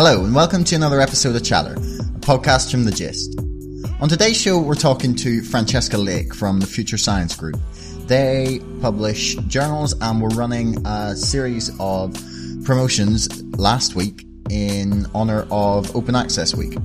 Hello, and welcome to another episode of Chatter, a podcast from The Gist. On today's show, we're talking to Francesca Lake from the Future Science Group. They publish journals and we're running a series of promotions last week in honor of Open Access Week.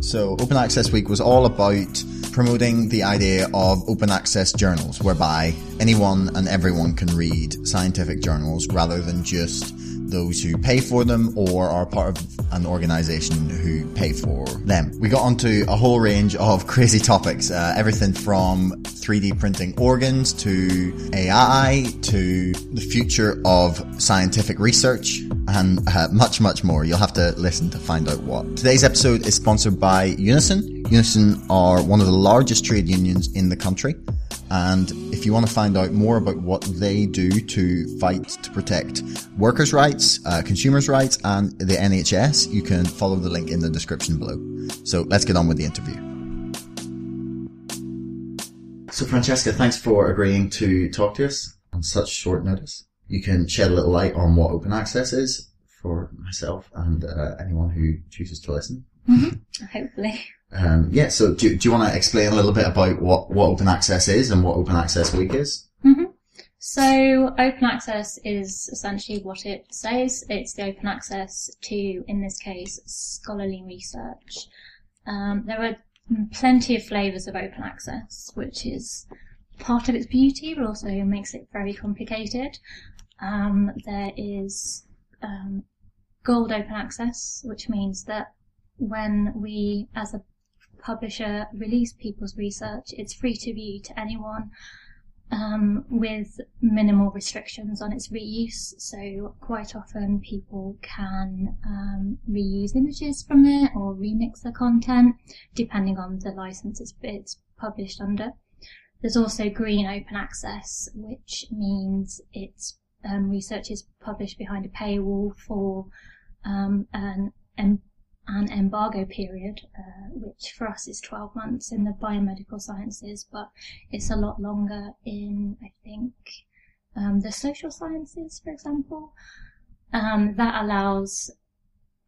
So Open Access Week was all about promoting the idea of open access journals whereby anyone and everyone can read scientific journals rather than just those who pay for them or are part of an organization who pay for them. We got onto a whole range of crazy topics, uh, everything from 3D printing organs to AI to the future of scientific research and uh, much, much more. You'll have to listen to find out what. Today's episode is sponsored by Unison. Unison are one of the largest trade unions in the country. And if you want to find out more about what they do to fight to protect workers' rights, uh, consumers' rights, and the NHS, you can follow the link in the description below. So let's get on with the interview. So, Francesca, thanks for agreeing to talk to us on such short notice. You can shed a little light on what open access is for myself and uh, anyone who chooses to listen. Mm-hmm. Hopefully. Um, yeah, so do, do you want to explain a little bit about what, what open access is and what open access week is? Mm-hmm. So open access is essentially what it says. It's the open access to, in this case, scholarly research. Um, there are plenty of flavours of open access, which is part of its beauty, but also makes it very complicated. Um, there is um, gold open access, which means that when we, as a publisher, release people's research, it's free to view to anyone um, with minimal restrictions on its reuse. So quite often people can um, reuse images from it or remix the content depending on the license it's, it's published under. There's also green open access, which means it's um, research is published behind a paywall for um, an, an an embargo period, uh, which for us is 12 months in the biomedical sciences, but it's a lot longer in, I think, um, the social sciences, for example. Um, that allows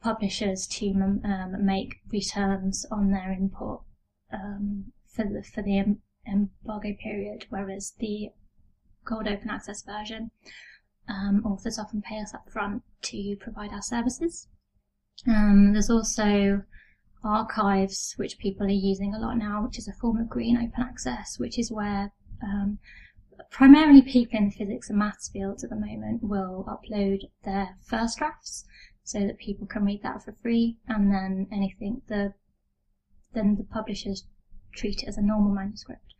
publishers to um, make returns on their input um, for the for the em- embargo period, whereas the gold open access version, um, authors often pay us up front to provide our services. Um, there's also archives, which people are using a lot now, which is a form of green open access, which is where um, primarily people in the physics and maths fields at the moment will upload their first drafts so that people can read that for free, and then anything the then the publishers treat it as a normal manuscript.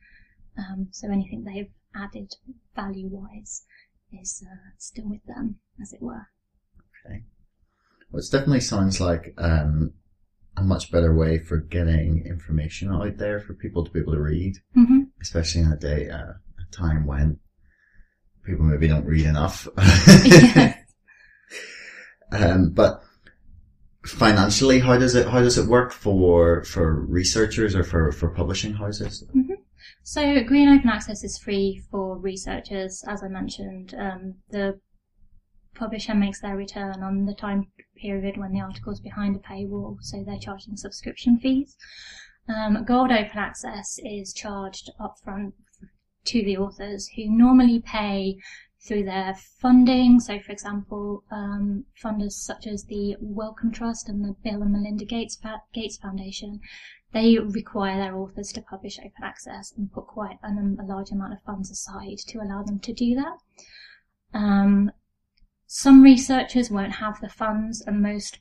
Um, so anything they've added value wise is uh, still with them, as it were. Okay. Well, it definitely sounds like um, a much better way for getting information out there for people to be able to read, mm-hmm. especially in a day, uh, a time when people maybe don't read enough. um, but financially, how does it how does it work for for researchers or for for publishing houses? Mm-hmm. So, Green Open Access is free for researchers, as I mentioned. Um, the publisher makes their return on the time period when the article is behind a paywall, so they're charging subscription fees. Um, Gold Open Access is charged upfront to the authors who normally pay through their funding. So, for example, um, funders such as the Wellcome Trust and the Bill and Melinda Gates, Gates Foundation, they require their authors to publish open access and put quite an, a large amount of funds aside to allow them to do that. Um, some researchers won't have the funds, and most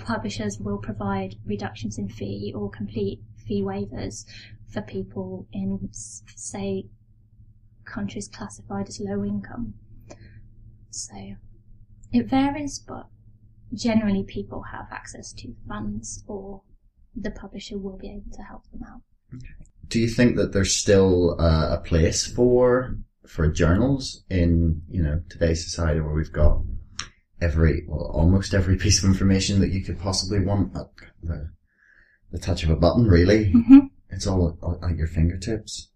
publishers will provide reductions in fee or complete fee waivers for people in, say, countries classified as low income. So it varies, but generally people have access to funds or the publisher will be able to help them out. Do you think that there's still uh, a place for for journals in, you know, today's society where we've got every, well, almost every piece of information that you could possibly want at the, the touch of a button, really. Mm-hmm. It's all at your fingertips.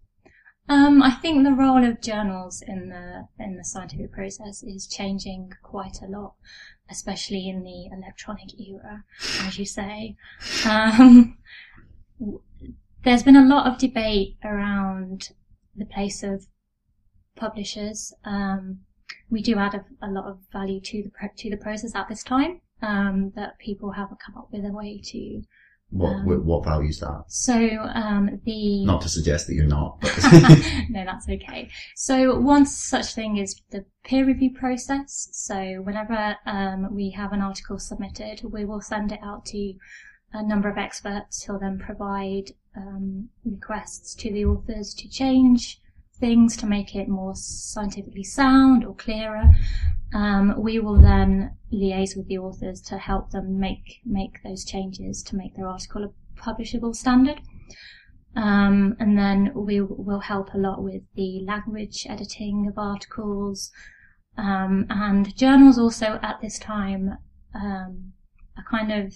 Um, I think the role of journals in the in the scientific process is changing quite a lot, especially in the electronic era, as you say. Um, there's been a lot of debate around the place of publishers. Um, we do add a, a, lot of value to the to the process at this time. Um, that people haven't come up with a way to what um, what values that? So um, the not to suggest that you're not, no, that's okay. So one such thing is the peer review process. So whenever um, we have an article submitted, we will send it out to a number of experts who'll then provide um, requests to the authors to change things to make it more scientifically sound or clearer. Um, we will then liaise with the authors to help them make make those changes to make their article a publishable standard. Um, and then we will help a lot with the language editing of articles. Um, and journals also at this time um, are kind of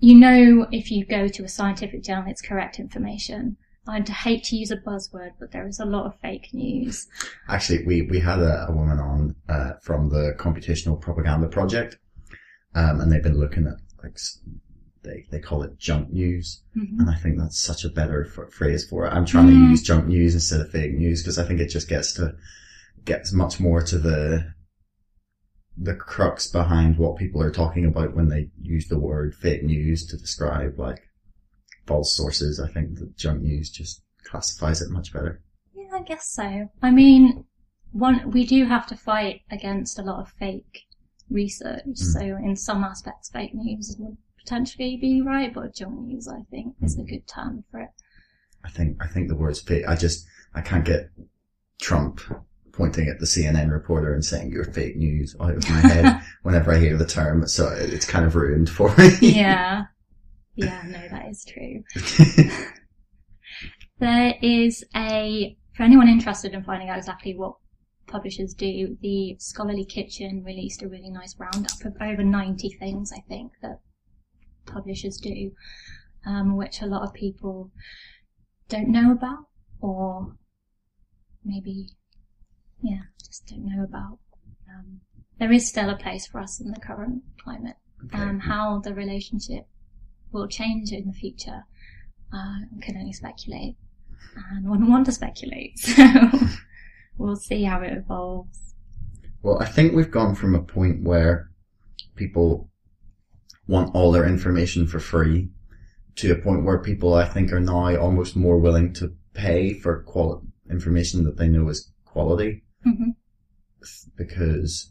you know if you go to a scientific journal it's correct information I'd hate to use a buzzword, but there is a lot of fake news. Actually, we, we had a, a woman on uh, from the Computational Propaganda Project, um, and they've been looking at like they they call it junk news, mm-hmm. and I think that's such a better f- phrase for it. I'm trying mm. to use junk news instead of fake news because I think it just gets to gets much more to the the crux behind what people are talking about when they use the word fake news to describe like false sources. I think the junk news just classifies it much better. Yeah, I guess so. I mean, one we do have to fight against a lot of fake research. Mm. So in some aspects, fake news would potentially be right, but junk news, I think, is a good term for it. I think I think the word's fake. I just I can't get Trump pointing at the CNN reporter and saying you're fake news out of my head whenever I hear the term. So it's kind of ruined for me. Yeah. Yeah, no, that is true. there is a, for anyone interested in finding out exactly what publishers do, the Scholarly Kitchen released a really nice roundup of over 90 things, I think, that publishers do, um, which a lot of people don't know about, or maybe, yeah, just don't know about. Um, there is still a place for us in the current climate. Okay. Um, how the relationship will change in the future. Uh, can only speculate, and wouldn't want to speculate. So we'll see how it evolves. Well, I think we've gone from a point where people want all their information for free to a point where people, I think, are now almost more willing to pay for quali- information that they know is quality. Mm-hmm. Because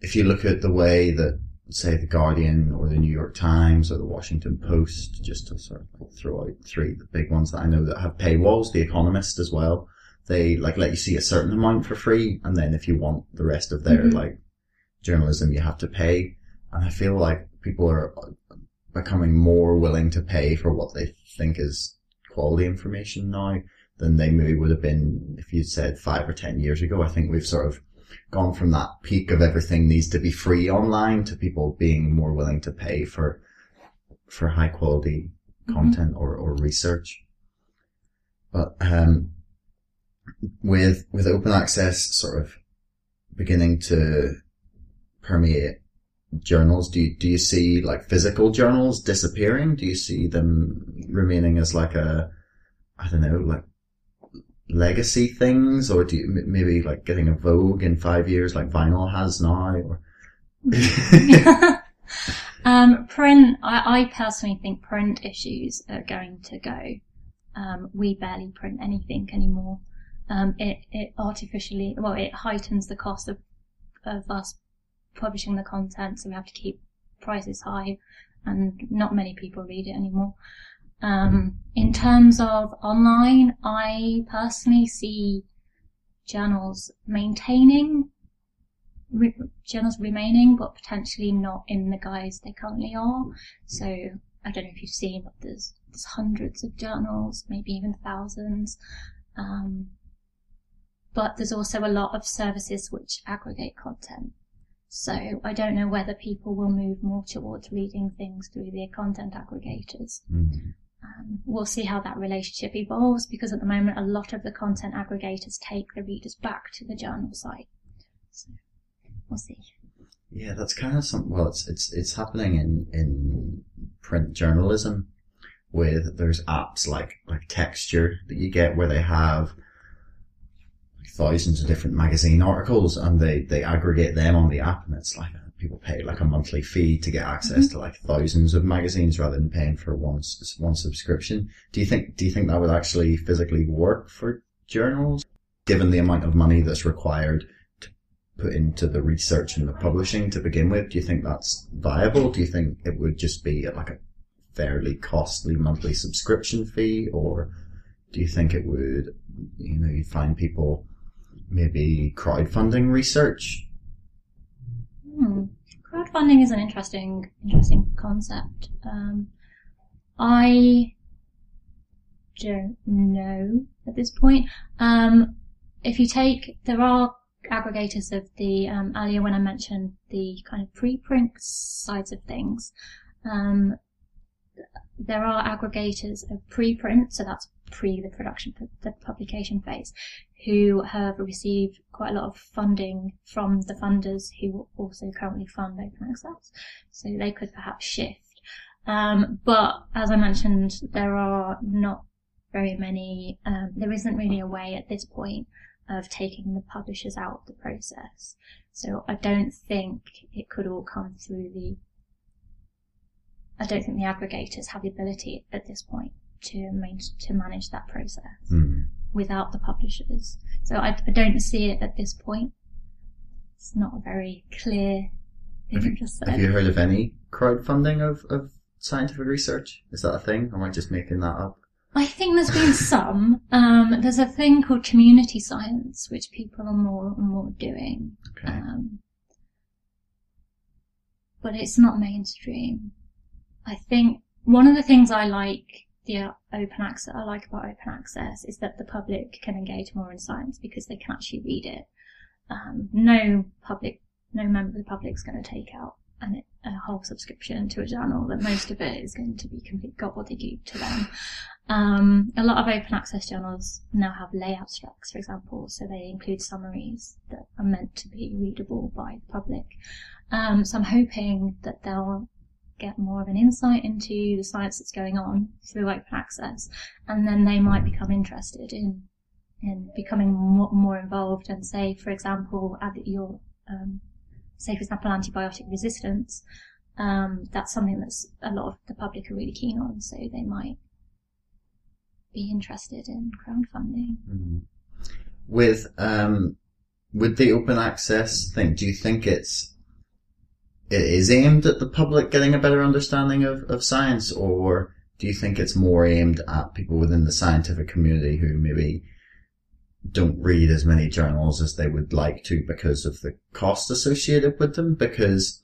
if you look at the way that say the Guardian or the New York Times or the Washington Post, just to sort of throw out three the big ones that I know that have paywalls. The Economist as well. They like let you see a certain amount for free, and then if you want the rest of their mm-hmm. like journalism, you have to pay. And I feel like people are becoming more willing to pay for what they think is quality information now than they maybe would have been if you said five or ten years ago. I think we've sort of gone from that peak of everything needs to be free online to people being more willing to pay for for high quality mm-hmm. content or, or research. But um, with with open access sort of beginning to permeate journals, do you, do you see like physical journals disappearing? Do you see them remaining as like a I don't know, like legacy things, or do you maybe like getting a Vogue in five years, like vinyl has now? Or um, print. I, I, personally think print issues are going to go. Um, we barely print anything anymore. Um, it it artificially well it heightens the cost of of us publishing the content, so we have to keep prices high, and not many people read it anymore. Um, in terms of online, I personally see journals maintaining, re- journals remaining, but potentially not in the guise they currently are. So I don't know if you've seen, but there's there's hundreds of journals, maybe even thousands. Um, but there's also a lot of services which aggregate content. So I don't know whether people will move more towards reading things through their content aggregators. Mm-hmm. Um, we'll see how that relationship evolves because at the moment a lot of the content aggregators take the readers back to the journal site. So we'll see. Yeah, that's kind of something. Well, it's it's it's happening in in print journalism, with there's apps like like Texture that you get where they have thousands of different magazine articles and they they aggregate them on the app, and it's like people pay like a monthly fee to get access mm-hmm. to like thousands of magazines rather than paying for one one subscription. Do you think do you think that would actually physically work for journals, given the amount of money that's required? To put into the research and the publishing to begin with? Do you think that's viable? Do you think it would just be like a fairly costly monthly subscription fee, or do you think it would, you know, you find people maybe crowdfunding research? Hmm. Crowdfunding is an interesting, interesting concept. Um, I don't know at this point. Um, if you take, there are aggregators of the um, earlier when I mentioned the kind of preprint sides of things. Um, there are aggregators of preprint, so that's pre the production, the publication phase, who have received quite a lot of funding from the funders who also currently fund open access. So they could perhaps shift. Um, but as I mentioned, there are not very many, um, there isn't really a way at this point of taking the publishers out of the process. So I don't think it could all come through the. I don't think the aggregators have the ability at this point to to manage that process mm. without the publishers. So I, I, don't see it at this point. It's not a very clear thing have, just Have you heard of any crowdfunding of, of scientific research? Is that a thing? Or am I just making that up? I think there's been some. Um, there's a thing called community science, which people are more and more doing. Okay. Um, but it's not mainstream. I think one of the things I like the open access I like about open access is that the public can engage more in science because they can actually read it. Um, no public, no member of the public is going to take out an, a whole subscription to a journal. That most of it is going to be complete gobbledygook to them. Um, a lot of open access journals now have lay abstracts, for example, so they include summaries that are meant to be readable by the public. Um, so I'm hoping that they'll get more of an insight into the science that's going on through open access, and then they might become interested in in becoming more, more involved and say, for example, your um, say for example antibiotic resistance. Um, that's something that's a lot of the public are really keen on, so they might be interested in crowdfunding. Mm. With um, with the open access thing, do you think it's it is aimed at the public getting a better understanding of, of science, or do you think it's more aimed at people within the scientific community who maybe don't read as many journals as they would like to because of the cost associated with them? Because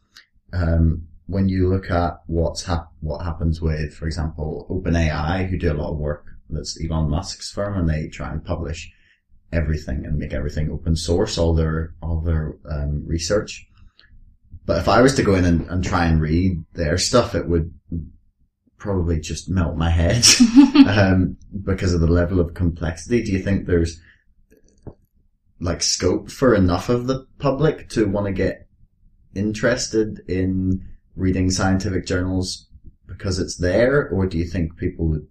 um, when you look at what's hap- what happens with, for example, OpenAI, who do a lot of work that's Elon Musk's firm, and they try and publish everything and make everything open source, all their all their um, research. But if I was to go in and, and try and read their stuff, it would probably just melt my head um, because of the level of complexity. Do you think there's like scope for enough of the public to want to get interested in reading scientific journals because it's there, or do you think people would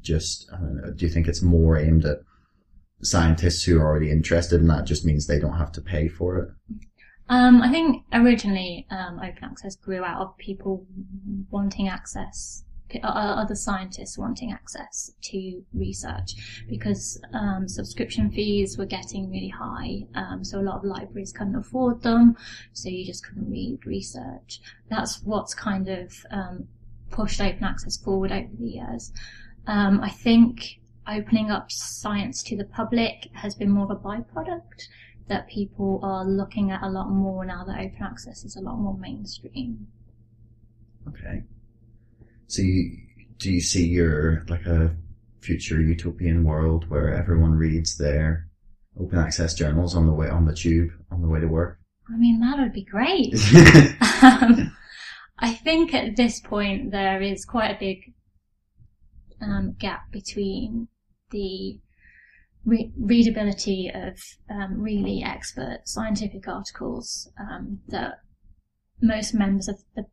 just, know, do you think it's more aimed at scientists who are already interested and that just means they don't have to pay for it? Um, I think originally um, open access grew out of people wanting access, other scientists wanting access to research because um, subscription fees were getting really high. Um, so a lot of libraries couldn't afford them, so you just couldn't read research. That's what's kind of um, pushed open access forward over the years. Um, I think opening up science to the public has been more of a byproduct that people are looking at a lot more now that open access is a lot more mainstream. Okay. So you, do you see your, like a future utopian world where everyone reads their open access journals on the way, on the tube, on the way to work? I mean, that would be great. um, I think at this point there is quite a big um, gap between the re- readability of um, really expert scientific articles um, that most members of the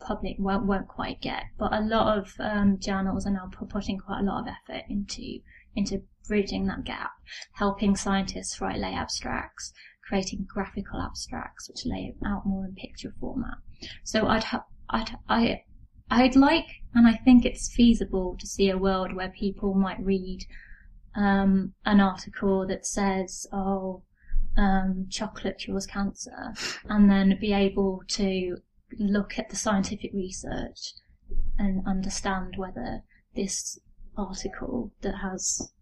public won't, won't quite get. But a lot of um, journals are now putting quite a lot of effort into into bridging that gap, helping scientists write lay abstracts, creating graphical abstracts which lay out more in picture format. So I'd ha- I'd I I'd like and I think it's feasible to see a world where people might read um, an article that says, "Oh, um, chocolate cures cancer," and then be able to look at the scientific research and understand whether this article that has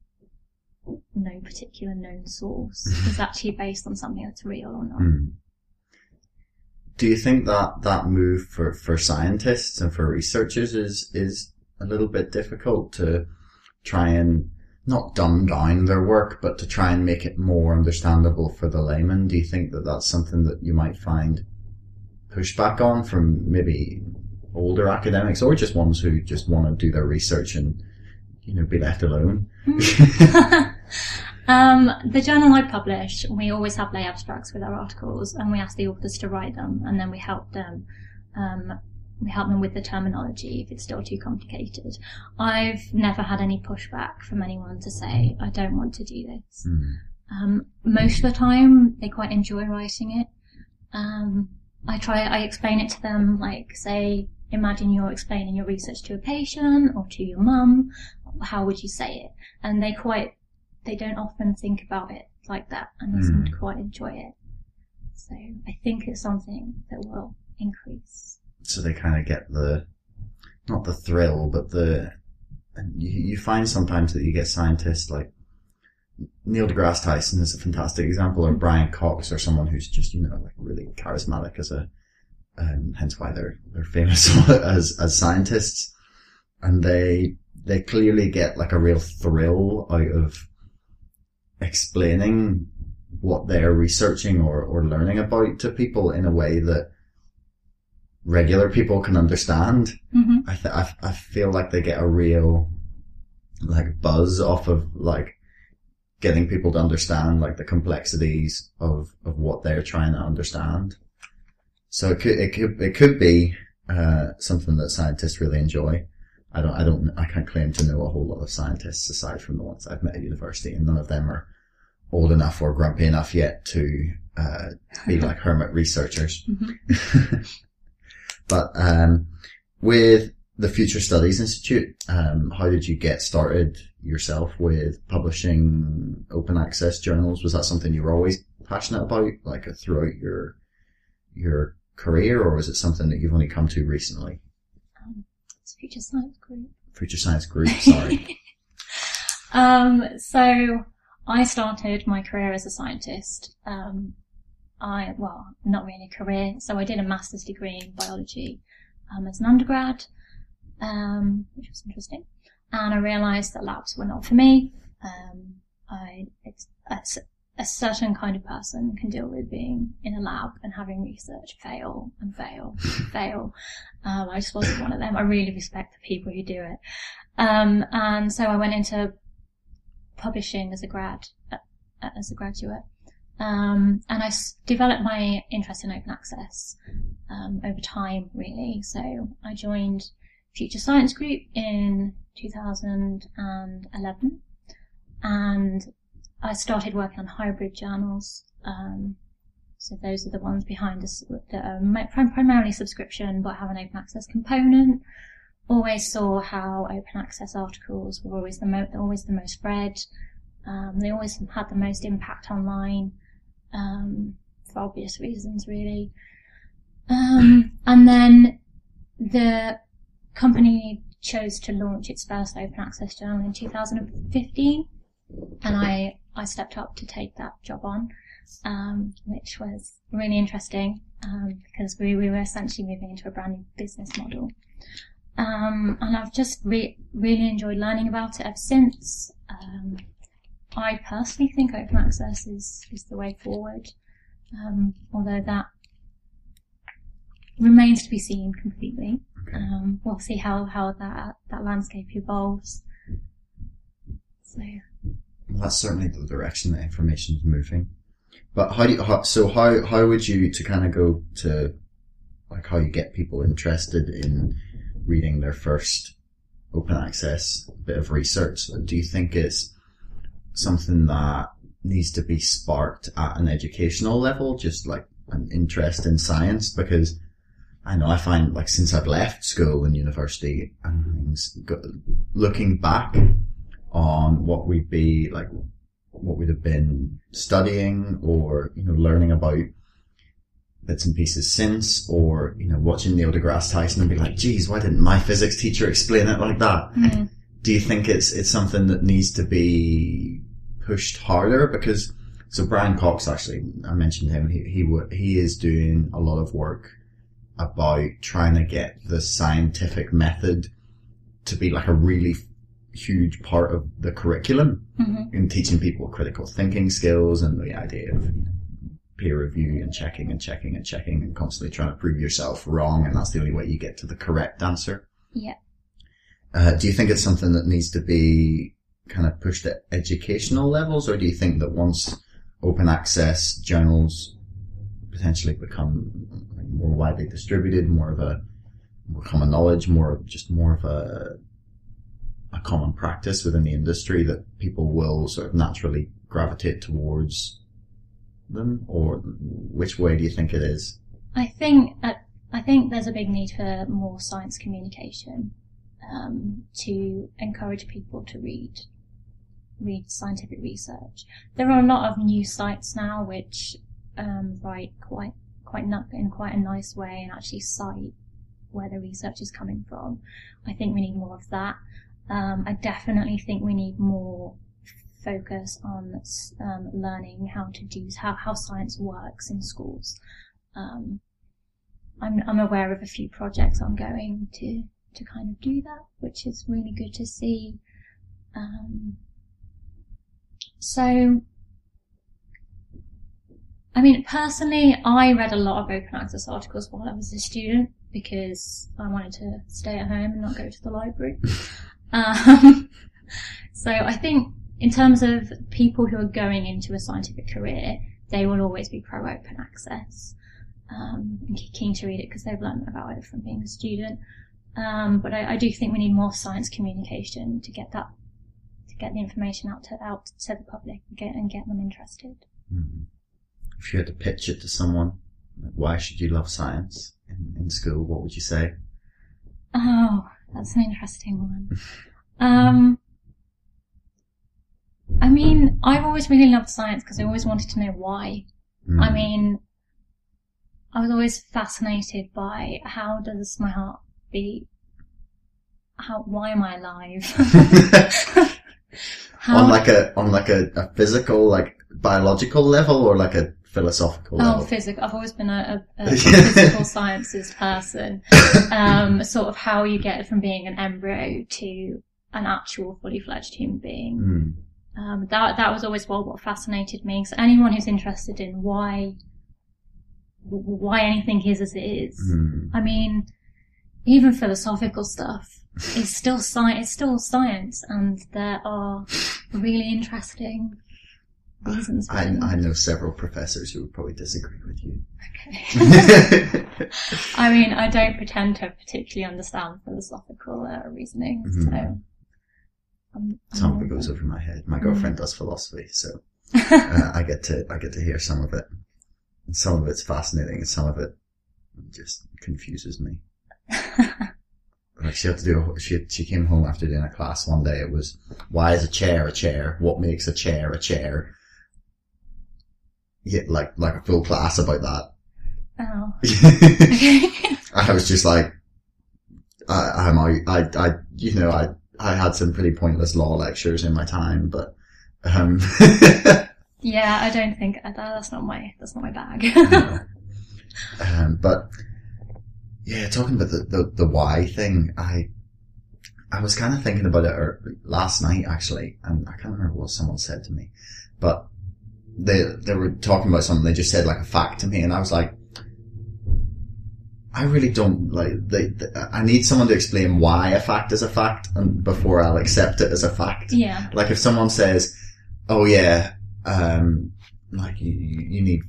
no particular known source is actually based on something that's real or not. Mm. Do you think that that move for, for scientists and for researchers is is a little bit difficult to try and not dumb down their work, but to try and make it more understandable for the layman? Do you think that that's something that you might find pushback on from maybe older academics or just ones who just want to do their research and you know be left alone? um, the journal I publish, we always have lay abstracts with our articles, and we ask the authors to write them, and then we help them. Um, we help them with the terminology if it's still too complicated. I've never had any pushback from anyone to say I don't want to do this. Mm. Um, most of the time, they quite enjoy writing it. Um, I try, I explain it to them, like say, imagine you're explaining your research to a patient or to your mum. How would you say it? And they quite, they don't often think about it like that, and they seem to quite enjoy it. So I think it's something that will increase. So they kind of get the, not the thrill, but the, you, you find sometimes that you get scientists like Neil deGrasse Tyson is a fantastic example, or Brian Cox, or someone who's just you know like really charismatic as a, um, hence why they're they're famous as as scientists, and they they clearly get like a real thrill out of explaining what they're researching or or learning about to people in a way that regular people can understand. Mm-hmm. I, th- I, I feel like they get a real like buzz off of like getting people to understand like the complexities of, of what they're trying to understand. So it could, it could, it could be, uh, something that scientists really enjoy. I don't, I don't, I can't claim to know a whole lot of scientists aside from the ones I've met at university and none of them are old enough or grumpy enough yet to, uh, be like hermit researchers. Mm-hmm. but, um, with the Future Studies Institute, um, how did you get started yourself with publishing open access journals? Was that something you were always passionate about, like throughout your your career, or was it something that you've only come to recently? Um, it's Future Science Group. Future Science Group, sorry. um, so I started my career as a scientist. Um, I well, not really a career. So I did a master's degree in biology um, as an undergrad, um, which was interesting. And I realised that labs were not for me. Um, I it's, it's a certain kind of person can deal with being in a lab and having research fail and fail and fail. Um, I just wasn't one of them. I really respect the people who do it. Um, and so I went into publishing as a grad, uh, as a graduate. Um, and I s- developed my interest in open access um, over time, really. So I joined Future Science Group in 2011, and I started working on hybrid journals. Um, so those are the ones behind us that are primarily subscription but have an open access component. Always saw how open access articles were always the mo- always the most read. Um, they always had the most impact online, um, for obvious reasons, really. Um, and then the company chose to launch its first open access journal in 2015, and I I stepped up to take that job on, um, which was really interesting um, because we, we were essentially moving into a brand new business model. Um, and I've just re- really enjoyed learning about it ever since. I personally think open access is, is the way forward, um, although that remains to be seen completely. Okay. Um, we'll see how, how that, that landscape evolves. So, that's certainly the direction that information is moving. But how do you, how, so how, how would you, to kind of go to, like how you get people interested in reading their first open access bit of research, do you think it's something that needs to be sparked at an educational level, just like an interest in science? Because I know I find like since I've left school and university and things, looking back on what we'd be like, what we'd have been studying or, you know, learning about bits and pieces since or, you know, watching Neil deGrasse Tyson and be like, geez, why didn't my physics teacher explain it like that? mm, Do you think it's, it's something that needs to be pushed harder? Because, so Brian Cox actually, I mentioned him, he, he, he is doing a lot of work about trying to get the scientific method to be like a really huge part of the curriculum mhm, in teaching people critical thinking skills and the idea of peer review and checking and checking and checking and constantly trying to prove yourself wrong and that's the only way you get to the correct answer. yeah. Uh, do you think it's something that needs to be kind of pushed at educational levels or do you think that once open access journals potentially become more widely distributed, more of a more common knowledge, more of just more of a a common practice within the industry that people will sort of naturally gravitate towards them, or which way do you think it is? I think uh, I think there's a big need for more science communication um, to encourage people to read read scientific research. There are a lot of new sites now which um, write quite quite in quite a nice way and actually cite where the research is coming from. I think we need more of that. Um, I definitely think we need more focus on um, learning how to do how, how science works in schools. Um, I'm, I'm aware of a few projects ongoing to, to kind of do that, which is really good to see. Um, so, I mean, personally, I read a lot of open access articles while I was a student because I wanted to stay at home and not go to the library. Um, so I think in terms of people who are going into a scientific career, they will always be pro open access um, and keen to read it because they've learned about it from being a student. Um, but I, I, do think we need more science communication to get that, get the information out to out to the public and get and get them interested. Mm-hmm. If you had to pitch it to someone, like, why should you love science in, in school? What would you say? Oh, that's an interesting one. Um, I mean, I've always really loved science because I always wanted to know why. Mm. I mean, I was always fascinated by how does my heart beat? How, why am I alive? how, on like a on like a, a physical, like biological level, or like a philosophical Oh, physical. I've always been a, a, a physical sciences person. Um, sort of how you get from being an embryo to an actual fully fledged human being. Mm. Um, that that was always what, what fascinated me. So anyone who's interested in why why anything is as it is, Mm. I mean, even philosophical stuff is still science. It's still science, and there are really interesting reasons. I, I know several professors who would probably disagree with you. Okay. I mean, I don't pretend to particularly understand philosophical uh, reasoning, Mhm. so. I'm, I'm some of it goes over my head. My Mm. girlfriend does philosophy, so uh, I get to I get to hear some of it. And some of it's fascinating, and some of it just confuses me. Like she had to do. A, she she came home after doing a class one day. It was why is a chair a chair? What makes a chair a chair? Yeah, like like a full class about that. oh. I was just like, I, I'm out. I I you know I I had some pretty pointless law lectures in my time, but um. yeah, I don't think uh, that, that's not my that's not my bag. No. um, but yeah, talking about the, the, the why thing, I, I was kind of thinking about it er, last night actually, and I can't remember what someone said to me, but they, they were talking about something, they just said like a fact to me, and I was like, I really don't like. They, they, I need someone to explain why a fact is a fact, and before I'll accept it as a fact. Yeah. Like if someone says, "Oh yeah, um, like you, you need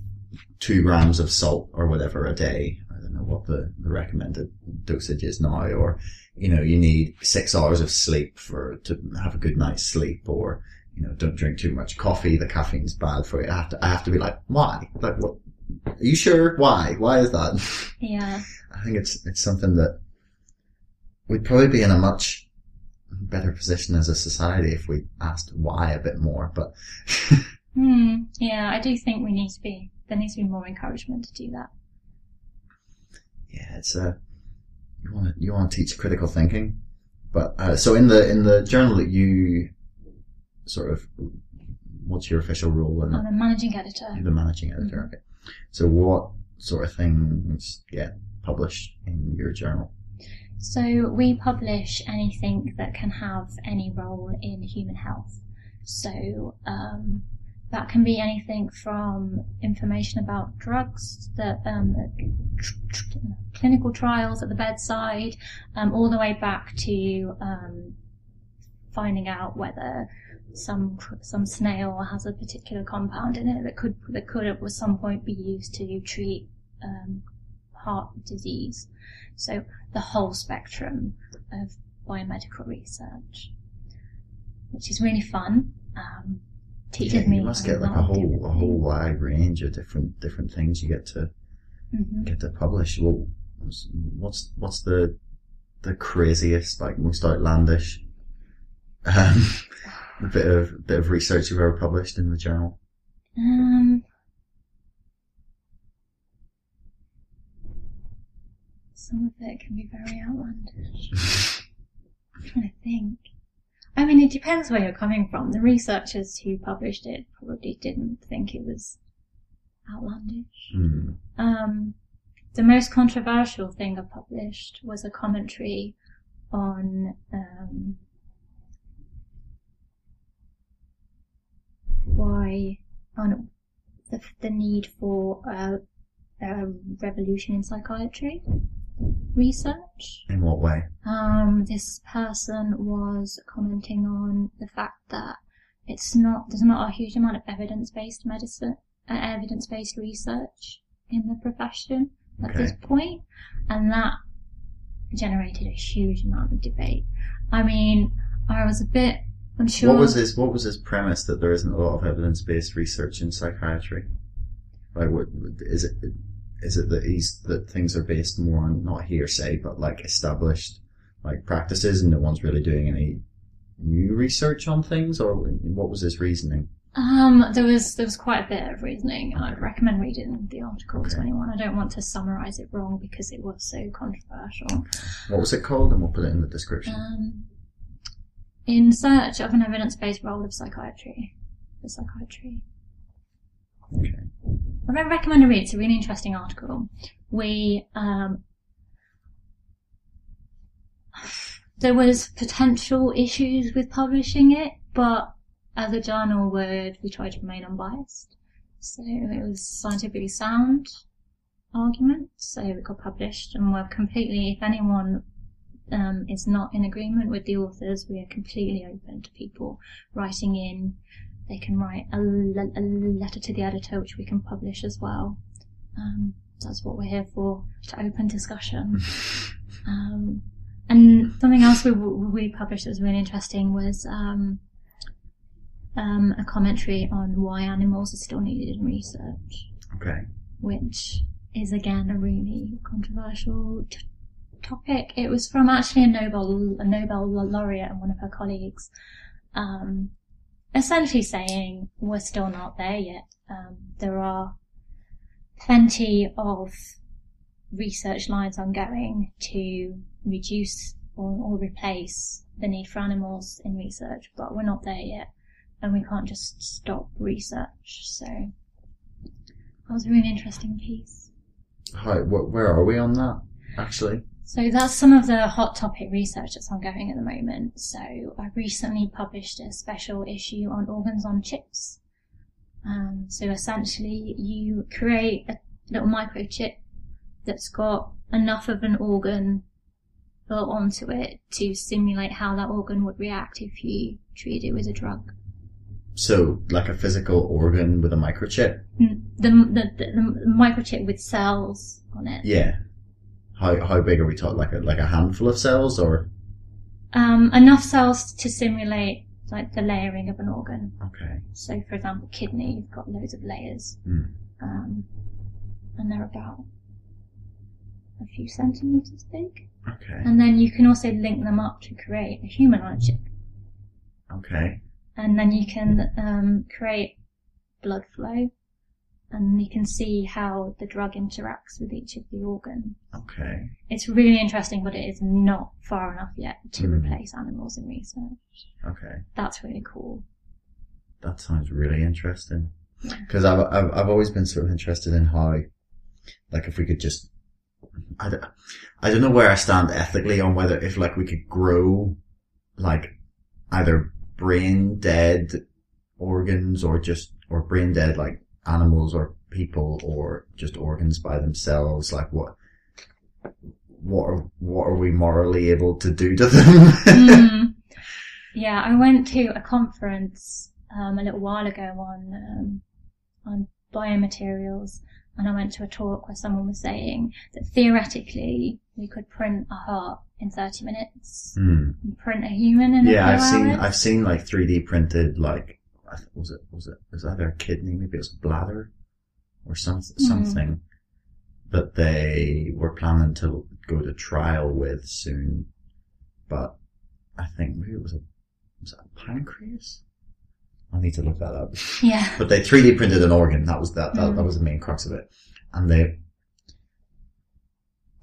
two grams of salt or whatever a day," I don't know what the, the recommended dosage is now, or you know, you need six hours of sleep for to have a good night's sleep, or you know, don't drink too much coffee. The caffeine's bad for you. I have to. I have to be like, why? Like, what? Are you sure? Why? Why is that? Yeah. I think it's it's something that we'd probably be in a much better position as a society if we asked why a bit more. But Hmm. Yeah, I do think we need to be, there needs to be more encouragement to do that. Yeah, it's a you want to you want to teach critical thinking. But uh, so in the in the journal that you sort of what's your official role in? I'm a managing editor. You're the managing editor. Okay. So what sort of things get published in your journal? So we publish anything that can have any role in human health. So um, that can be anything from information about drugs, that um, tr- tr- clinical trials at the bedside, um, all the way back to um, finding out whether some some snail has a particular compound in it that could that could at some point be used to treat um, heart disease. So the whole spectrum of biomedical research, which is really fun. Yeah, you must get like a whole a whole wide range of different different things you get to Mhm. get to publish. Well, what's what's the the craziest, like most outlandish, um, bit of bit of research you've ever published in the journal? Um, some of it can be very outlandish. I'm trying to think. I mean, it depends where you're coming from. The researchers who published it probably didn't think it was outlandish. Hmm. Um, the most controversial thing I published was a commentary on um, why on the, the need for a, a revolution in psychiatry research. In what way? Um, this person was commenting on the fact that it's not there's not a huge amount of evidence-based medicine, uh, evidence-based research in the profession at Okay. this point, and that generated a huge amount of debate. I mean, I was a bit unsure. What was his What was his premise that there isn't a lot of evidence based research in psychiatry? Like, what is it? Is it that he's that things are based more on not hearsay, but like established like practices, and no one's really doing any new research on things, or what was his reasoning? Um, there was there was quite a bit of reasoning. I'd recommend reading the article Okay. to anyone. I don't want to summarise it wrong because it was so controversial. What was it called? And we'll put it in the description. Um, in search of an evidence-based role of psychiatry for psychiatry. Okay. I re- recommend a read. It's a really interesting article. We um, there was potential issues with publishing it, but as a journal word, we tried to remain unbiased. So it was scientifically sound argument. So it got published, and we're completely. If anyone um, is not in agreement with the authors, we are completely open to people writing in. They can write a, le- a letter to the editor, which we can publish as well. Um, that's what we're here for, to open discussion. um, and something else we, we published that was really interesting was um, um, a commentary on why animals are still needed in research, Okay. which is again a really controversial t- topic. It was from actually a Nobel a Nobel laureate and one of her colleagues, um, essentially saying we're still not there yet. Um, there are plenty of research lines ongoing to reduce or, or replace the need for animals in research, but we're not there yet, and we can't just stop research. So that was a really interesting piece. Hi. Wh- where are we on that? Actually. So that's some of the hot topic research that's ongoing at the moment. So I recently published a special issue on organs on chips. Um, so essentially you create a little microchip that's got enough of an organ built onto it to simulate how that organ would react if you treated it with a drug. So, like a physical organ with a microchip? Mm, The, the, the, the microchip with cells on it. Yeah. How how big are we talking? Like a like a handful of cells, or Um, enough cells to simulate like the layering of an organ. okay? So, for example, kidney, you've got loads of layers, Hmm. um, and they're about a few centimeters big. Okay. And then you can also link them up to create a human chip. Okay. And then you can um, create blood flow, and you can see how the drug interacts with each of the organs. Okay. It's really interesting, but it is not far enough yet to Mhm. replace animals in research. Okay. That's really cool. That sounds really interesting. Yeah. Because I've, I've I've always been sort of interested in how, like, if we could just, I don't, I don't know where I stand ethically on whether if like we could grow, like, either brain dead organs or just or brain dead like animals or people or just organs by themselves. Like what, what are what are we morally able to do to them? Mm. Yeah, I went to a conference um, a little while ago on um, on biomaterials, and I went to a talk where someone was saying that theoretically we could print a heart in 30 minutes, and print a human in Yeah, I've few seen. I've seen like 3D printed like I th- was it was it was either a kidney maybe it was a bladder or some Hmm. something that they were planning to go to trial with soon, but I think maybe it was a was a pancreas. I need to look that up. Yeah. But they 3D printed an organ. That was that. That, Mm. that was the main crux of it. And they,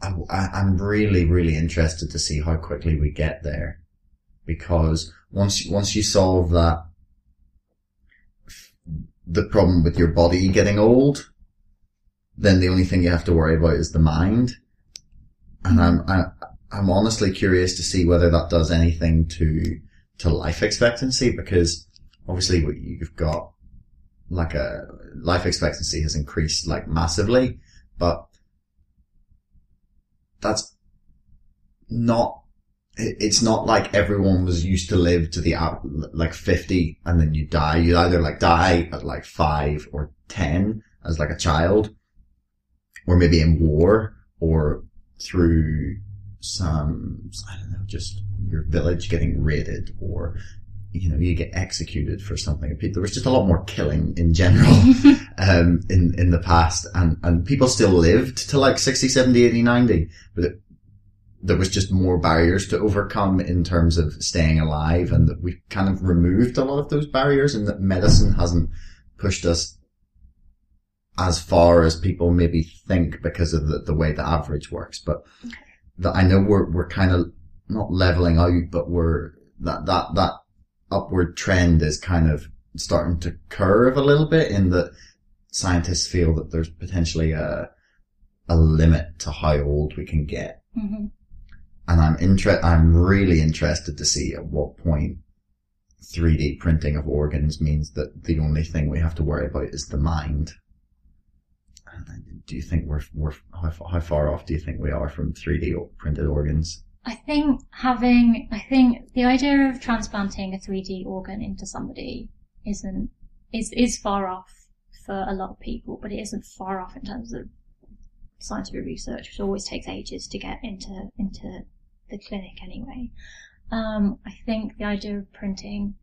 I, I- I'm really, really interested to see how quickly we get there, because once once you solve that, the problem with your body getting old, then the only thing you have to worry about is the mind. And I'm I, I'm honestly curious to see whether that does anything to to life expectancy because obviously what you've got like a life expectancy has increased like massively, but that's not. It- It's not like everyone was used to live to the like fifty and then you die. You either like die at like five or ten as like a child, or maybe in war or through some I don't know, just your village getting raided or you know, you get executed for something. There was just a lot more killing in general, um, in, in the past and, and people still lived to like 60, 70, 80, 90, but it, there was just more barriers to overcome in terms of staying alive and that we kind of removed a lot of those barriers and that medicine hasn't pushed us as far as people maybe think because of the, the way the average works. But that I know we're, we're kind of not leveling out, but we're, that, that, that upward trend is kind of starting to curve a little bit in that scientists feel that there's potentially a, a limit to how old we can get. hmm And I'm inter- I'm really interested to see at what point 3D printing of organs means that the only thing we have to worry about is the mind. Do you think we're, we're, how, how far off do you think we are from 3D printed organs? I think having, I think the idea of transplanting a 3D organ into somebody isn't, is, is far off for a lot of people, but it isn't far off in terms of scientific research, which always takes ages to get into, into the clinic anyway. Um, I think the idea of printing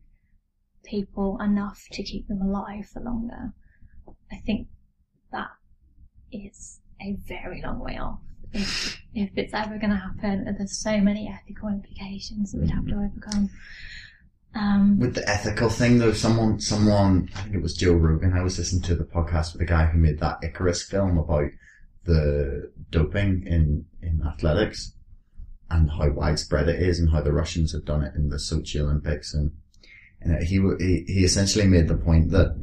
people enough to keep them alive for longer, I think that is a very long way off. If, if it's ever going to happen, there's so many ethical implications that we'd have to overcome. Um, With the ethical thing though, someone, someone, I think it was Joe Rogan, I was listening to the podcast with the guy who made that Icarus film about the doping in, in athletics and how widespread it is and how the Russians have done it in the Sochi Olympics and, and he, he, he essentially made the point that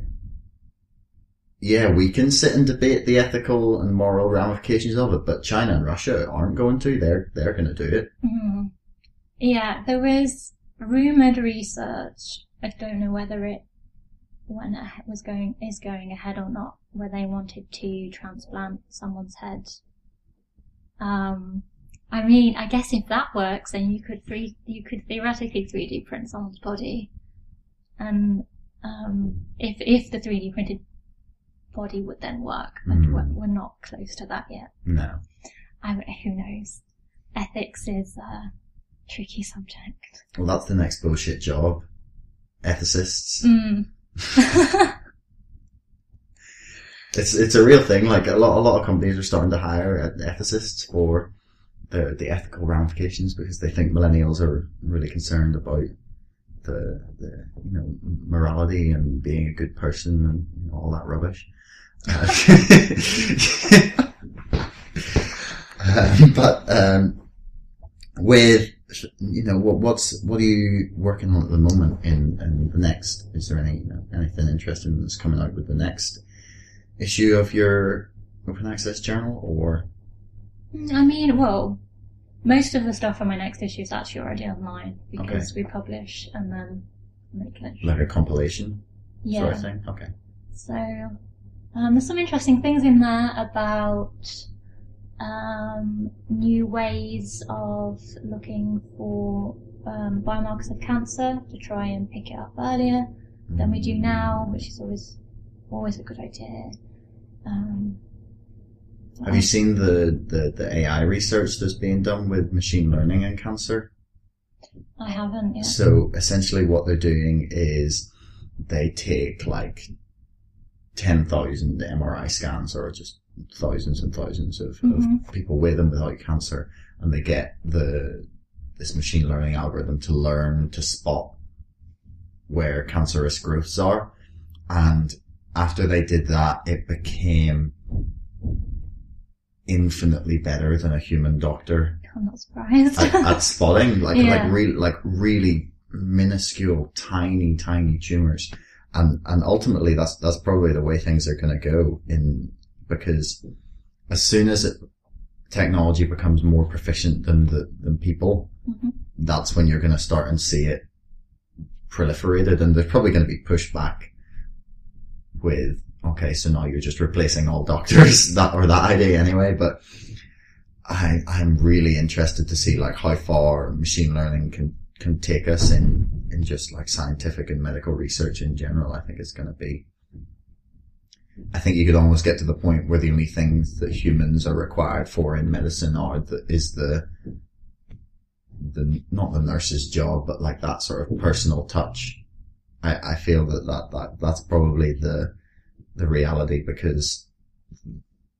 yeah, we can sit and debate the ethical and moral ramifications of it, but China and Russia aren't going to. They're, they're going to do it. mhm. Yeah, there was rumored research. I don't know whether it went ahead, was going is going ahead or not, where they wanted to transplant someone's head Um, I mean, I guess if that works, then you could three, you could theoretically 3D print someone's body, and um, if if the 3D printed body would then work, but Mm. we're, we're not close to that yet. No. I, who knows? Ethics is a tricky subject. Well, that's the next bullshit job. Ethicists. Mm. It's it's a real thing. Like a lot a lot of companies are starting to hire ethicists for the the ethical ramifications because they think millennials are really concerned about the the you know morality and being a good person and you know, all that rubbish. Uh, um, but um, with you know what what's what are you working on at the moment in, in the next? Is there any you know, anything interesting that's coming out with the next issue of your open access journal or I mean, well, most of the stuff on my next issue is actually already online because we publish and then make it. like a compilation Yeah. sort of thing? Okay. So um, there's some interesting things in there about um, new ways of looking for um, biomarkers of cancer to try and pick it up earlier than we do now, which is always always a good idea. Um, Have you seen the, the, the AI research that's being done with machine learning and cancer? I haven't yet. So essentially what they're doing is they take like 10,000 MRI scans or just thousands and thousands of, Mhm. of people with and without cancer and they get the, this machine learning algorithm to learn to spot where cancerous growths are. And after they did that, it became infinitely better than a human doctor I'm not surprised. at, at spotting like Yeah. like really like really minuscule tiny tiny tumors and and ultimately that's that's probably the way things are going to go in because as soon as it technology becomes more proficient than the than people Mhm. that's when you're going to start and see it proliferated and there's probably going to be pushback with okay so now you're just replacing all doctors that or that idea anyway but I, I'm really interested to see like how far machine learning can, can take us in, in just like scientific and medical research in general. I think it's going to be, I think you could almost get to the point where the only things that humans are required for in medicine are the, is the, the, not the nurse's job, but like that sort of personal touch. I, I feel that, that, that, that's probably the, the reality because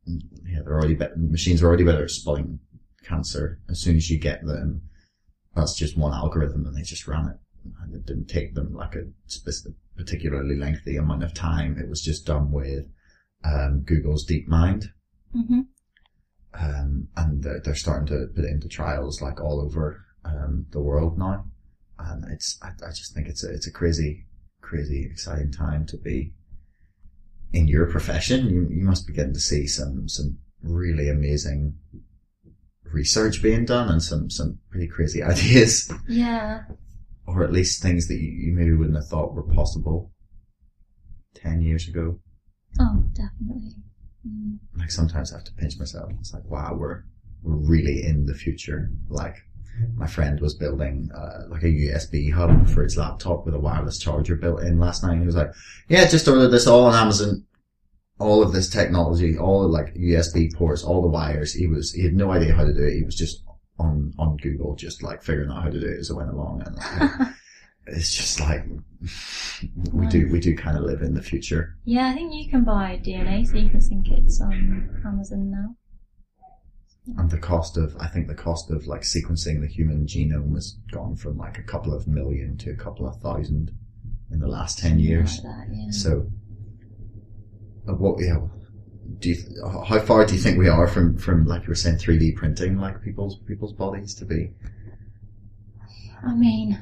yeah, they're already better, machines are already better at spotting cancer. As soon as you get them, that's just one algorithm and they just ran it. And it didn't take them like a particularly lengthy amount of time. It was just done with, um, Google's DeepMind. hmm Um, and they're, they're starting to put it into trials like all over, um, the world now. And it's, I, I just think it's a, it's a crazy, crazy exciting time to be in your profession. You, you must be getting to see some, some really amazing research being done and some, some pretty crazy ideas, Yeah. or at least things that you, you maybe wouldn't have thought were possible 10 years ago. Oh, definitely. Mm. like sometimes I have to pinch myself. It's like, wow, we're, we're really in the future. Like my friend was building, uh, like a USB hub for his laptop with a wireless charger built in last night. He was like, yeah, just ordered this all on Amazon. All of this technology, all of like USB ports, all the wires. He was, he had no idea how to do it. He was just on, on Google, just like figuring out how to do it as it went along. And like, it's just like, we do, we do kind of live in the future. Yeah, I think you can buy DNA, so you can sync it on Amazon now. And the cost of, I think the cost of like sequencing the human genome has gone from like a couple of million to a couple of thousand in the last 10 years. Like that, yeah. So, uh, what, yeah, do you, how far do you think we are from, from like you were saying 3D printing like people's, people's bodies to be? I mean,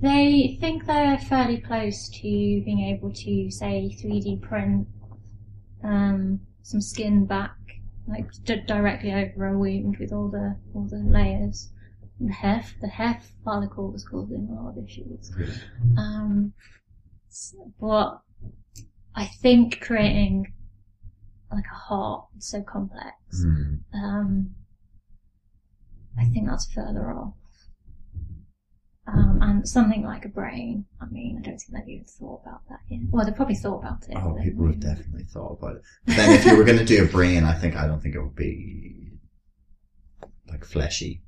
they think they're fairly close to being able to, say, 3D print um, some skin back, like directly over a wound with all the all the layers. And the hef, the hef particle was causing a lot of issues. Um, but I think creating like a heart. It's so complex. Hmm. Um, I think that's further off. Um, and something like a brain. I mean, I don't think they've even thought about that yet. Well, they've probably thought about it. Oh, but people have definitely thought about it. But then if you were going to do a brain, I think, I don't think it would be like fleshy.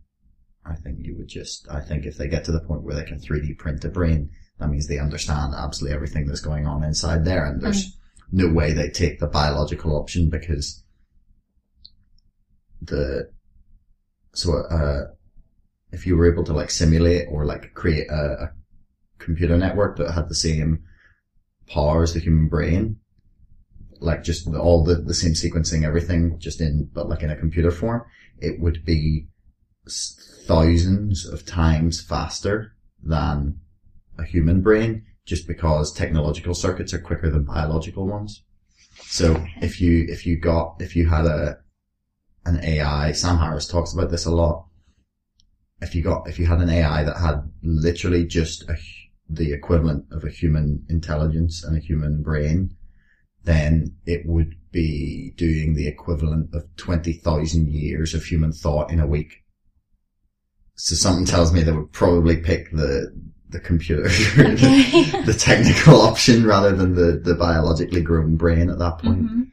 I think you would just, I think if they get to the point where they can 3D print a brain, that means they understand absolutely everything that's going on inside there and there's no way they take the biological option because the, so, uh, if you were able to like simulate or like create a, a computer network that had the same power as the human brain, like just all the, the same sequencing, everything just in, but like in a computer form, it would be thousands of times faster than a human brain just because technological circuits are quicker than biological ones. So if you, if you got, if you had a, an AI, Sam Harris talks about this a lot. If you got, if you had an AI that had literally just a, the equivalent of a human intelligence and a human brain, then it would be doing the equivalent of 20,000 years of human thought in a week. So something tells me they would probably pick the, the computer, Okay. the technical option rather than the, the biologically grown brain at that point. Mhm.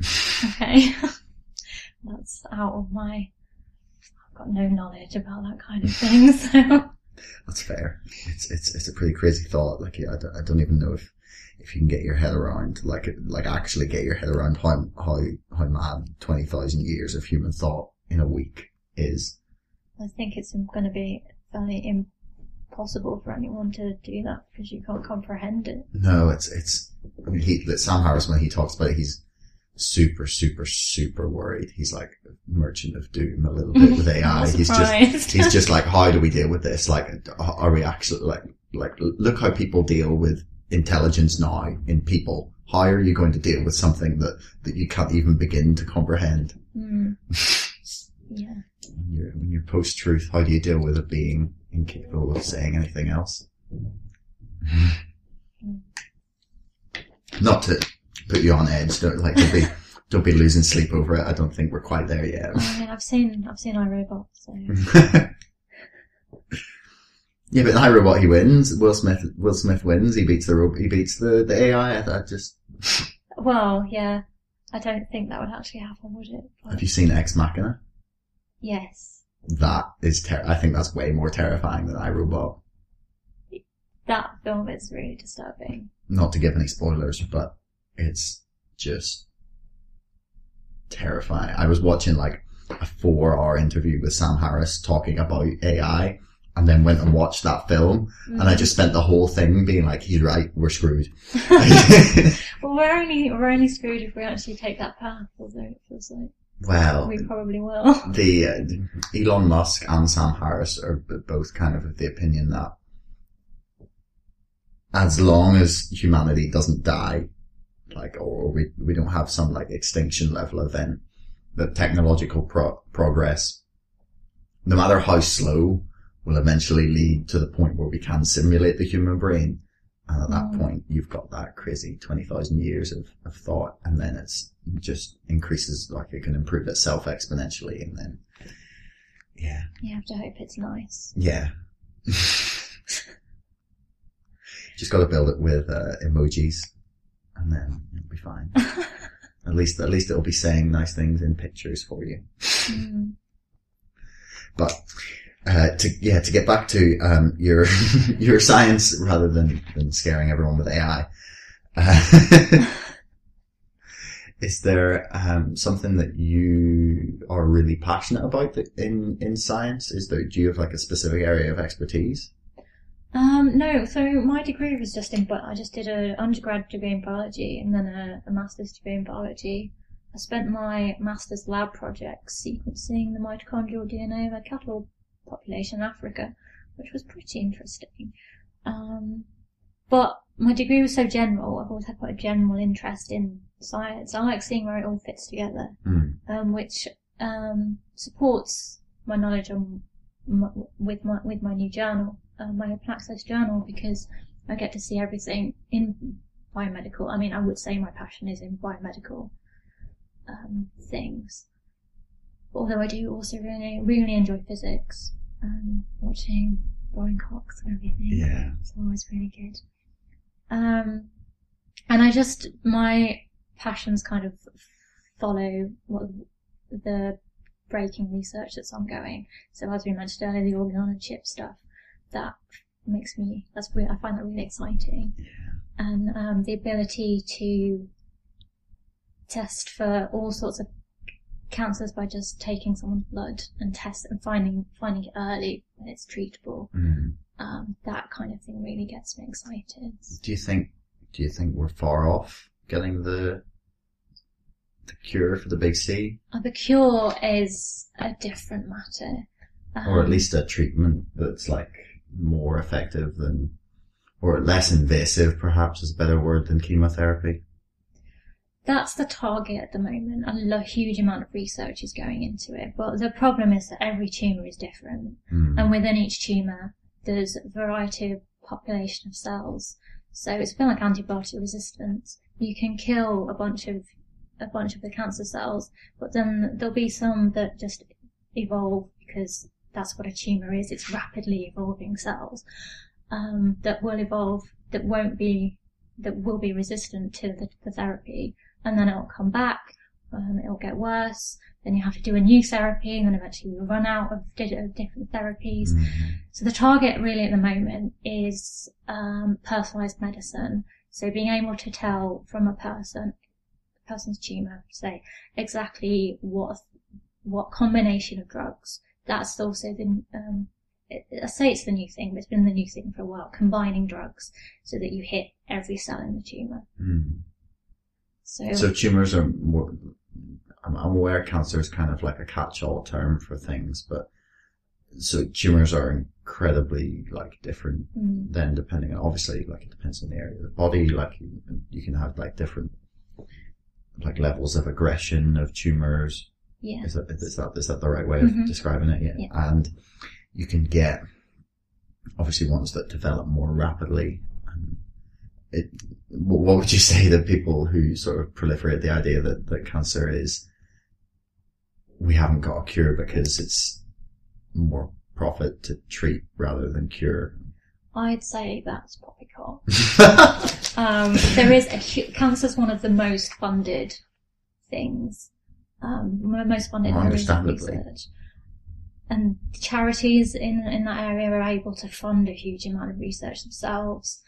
Okay. That's out of my. Got no knowledge about that kind of thing, so. That's fair. It's, it's, it's a pretty crazy thought. Like, I don't, I don't even know if, if you can get your head around, like, like actually get your head around how, how, how mad 20,000 years of human thought in a week is. I think it's going to be fairly impossible for anyone to do that because you can't comprehend it. No, it's, it's, I mean, he, Sam Harris, when he talks about it, he's super, super, super worried. He's like merchant of doom a little bit with AI. He's just, he's just like, how do we deal with this? Like, are we actually like, like, look how people deal with intelligence now in people. How are you going to deal with something that, that you can't even begin to comprehend? Mm. Yeah. When you're, when you're post-truth, how do you deal with it being incapable of saying anything else? Not to put you on edge, don't like, don't be, don't be losing sleep over it. I don't think we're quite there yet. I mean, I've seen, I've seen iRobot, so. yeah, but in iRobot he wins. Will Smith, Will Smith wins. He beats the he beats the the AI. I, I just Well, yeah. I don't think that would actually happen, would it? But have you seen Ex Machina? yes. That is ter- I think that's way more terrifying than iRobot. That film is really disturbing. Not to give any spoilers, but it's just terrifying. I was watching like a four hour interview with Sam Harris talking about AI and then went and watched that film and I just spent the whole thing being like, he's right, we're screwed. Well, we're only, we're only screwed if we actually take that path, although it feels like well, we probably will. the uh, Elon Musk and Sam Harris are both kind of of the opinion that as long as humanity doesn't die, like, or we, we don't have some like extinction level event, that technological pro- progress, no matter how slow, will eventually lead to the point where we can simulate the human brain. And at that Mm. point, you've got that crazy 20,000 years of, of thought, and then it's it just increases, like it can improve itself exponentially, and then, yeah, You have to hope it's nice. yeah. just gotta build it with, uh, emojis, and then it'll be fine. at least, at least it'll be saying nice things in pictures for you. Mm. But uh, to yeah, to get back to um, your your science rather than than scaring everyone with AI. Uh, is there um, something that you are really passionate about in in science? Is there do you have like a specific area of expertise? Um, no, so my degree was just in, but I just did an undergrad degree in biology and then a, a master's degree in biology. I spent my master's lab project sequencing the mitochondrial DNA of a cattle population in Africa, which was pretty interesting. Um, but my degree was so general, I've always had quite a general interest in science. I like seeing where it all fits together Mm. um, which um, supports my knowledge on my, with my with my new journal, uh, my open access journal, because I get to see everything in biomedical. I mean, I would say my passion is in biomedical um, things. Although I do also really, really enjoy physics, um, watching Brian Cox and everything. Yeah. It's always really good. Um, and I just, my passions kind of follow what the breaking research that's ongoing. So as we mentioned earlier, the organ on a chip stuff, that makes me, that's really, I find that really exciting. And, um, the ability to test for all sorts of cancers by just taking someone's blood and test and finding, finding it early when it's treatable. Mm. Um, that kind of thing really gets me excited. Do you think? Do you think we're far off getting the the cure for the big C, Uh, the cure is a different matter. or at Um, least a treatment that's like more effective than, or less invasive, perhaps is a better word than chemotherapy? that's the target at the moment. A huge amount of research is going into it, but the problem is that every tumor is different, Mm. and within each tumor, there's a variety of population of cells. So it's a bit like antibiotic resistance. You can kill a bunch of a bunch of the cancer cells, but then there'll be some that just evolve because that's what a tumor is. It's rapidly evolving cells um, that will evolve that won't be that will be resistant to the, the therapy, and then it'll come back. Um, it'll get worse. Then you have to do a new therapy, and then eventually you'll run out of, di- of different therapies. Mhm. So the target really at the moment is um, personalized medicine. So being able to tell from a person, a person's tumor, say exactly what what combination of drugs. That's also the um, I say it's the new thing, but it's been the new thing for a while. Combining drugs so that you hit every cell in the tumor. Mm. So, So tumors are more. I'm, I'm aware cancer is kind of like a catch-all term for things, but so tumors are incredibly like different. mm, Then depending on obviously like it depends on the area of the body. Like you, you can have like different like levels of aggression of tumors. Yeah, Is that is that is that the right way of Mhm. describing it? Yeah. Yeah. And you can get obviously ones that develop more rapidly. And it, what would you say to people who sort of proliferate the idea that, that cancer is we haven't got a cure because it's more profit to treat rather than cure? I'd say that's poppycock. Um, there is a cancer's one of the most funded things, um, mo- most funded areas of research. And charities in in that area are able to fund a huge amount of research themselves.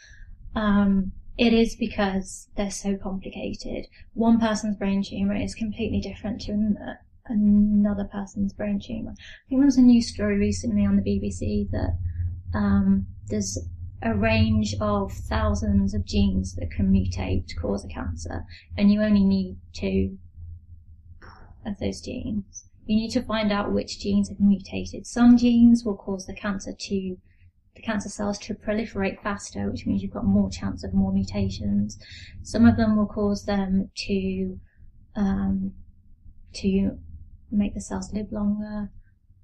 Um, it is because they're so complicated. One person's brain tumor is completely different to an, uh, another person's brain tumor. I think there was a news story recently on the BBC that um, there's a range of thousands of genes that can mutate to cause a cancer, and you only need two of those genes. You need to find out which genes have mutated. Some genes will cause the cancer to the cancer cells to proliferate faster, which means you've got more chance of more mutations. Some of them will cause them to um, to make the cells live longer.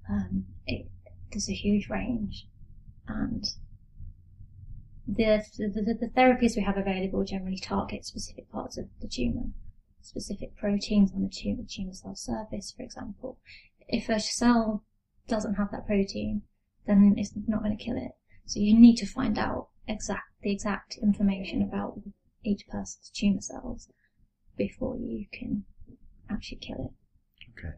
Um, it, there's a huge range, and the, the, the therapies we have available generally target specific parts of the tumour, specific proteins on the tumour, tumour cell surface, for example. If a cell doesn't have that protein, then it's not going to kill it. So you need to find out exact the exact information about each person's tumour cells before you can actually kill it. Okay.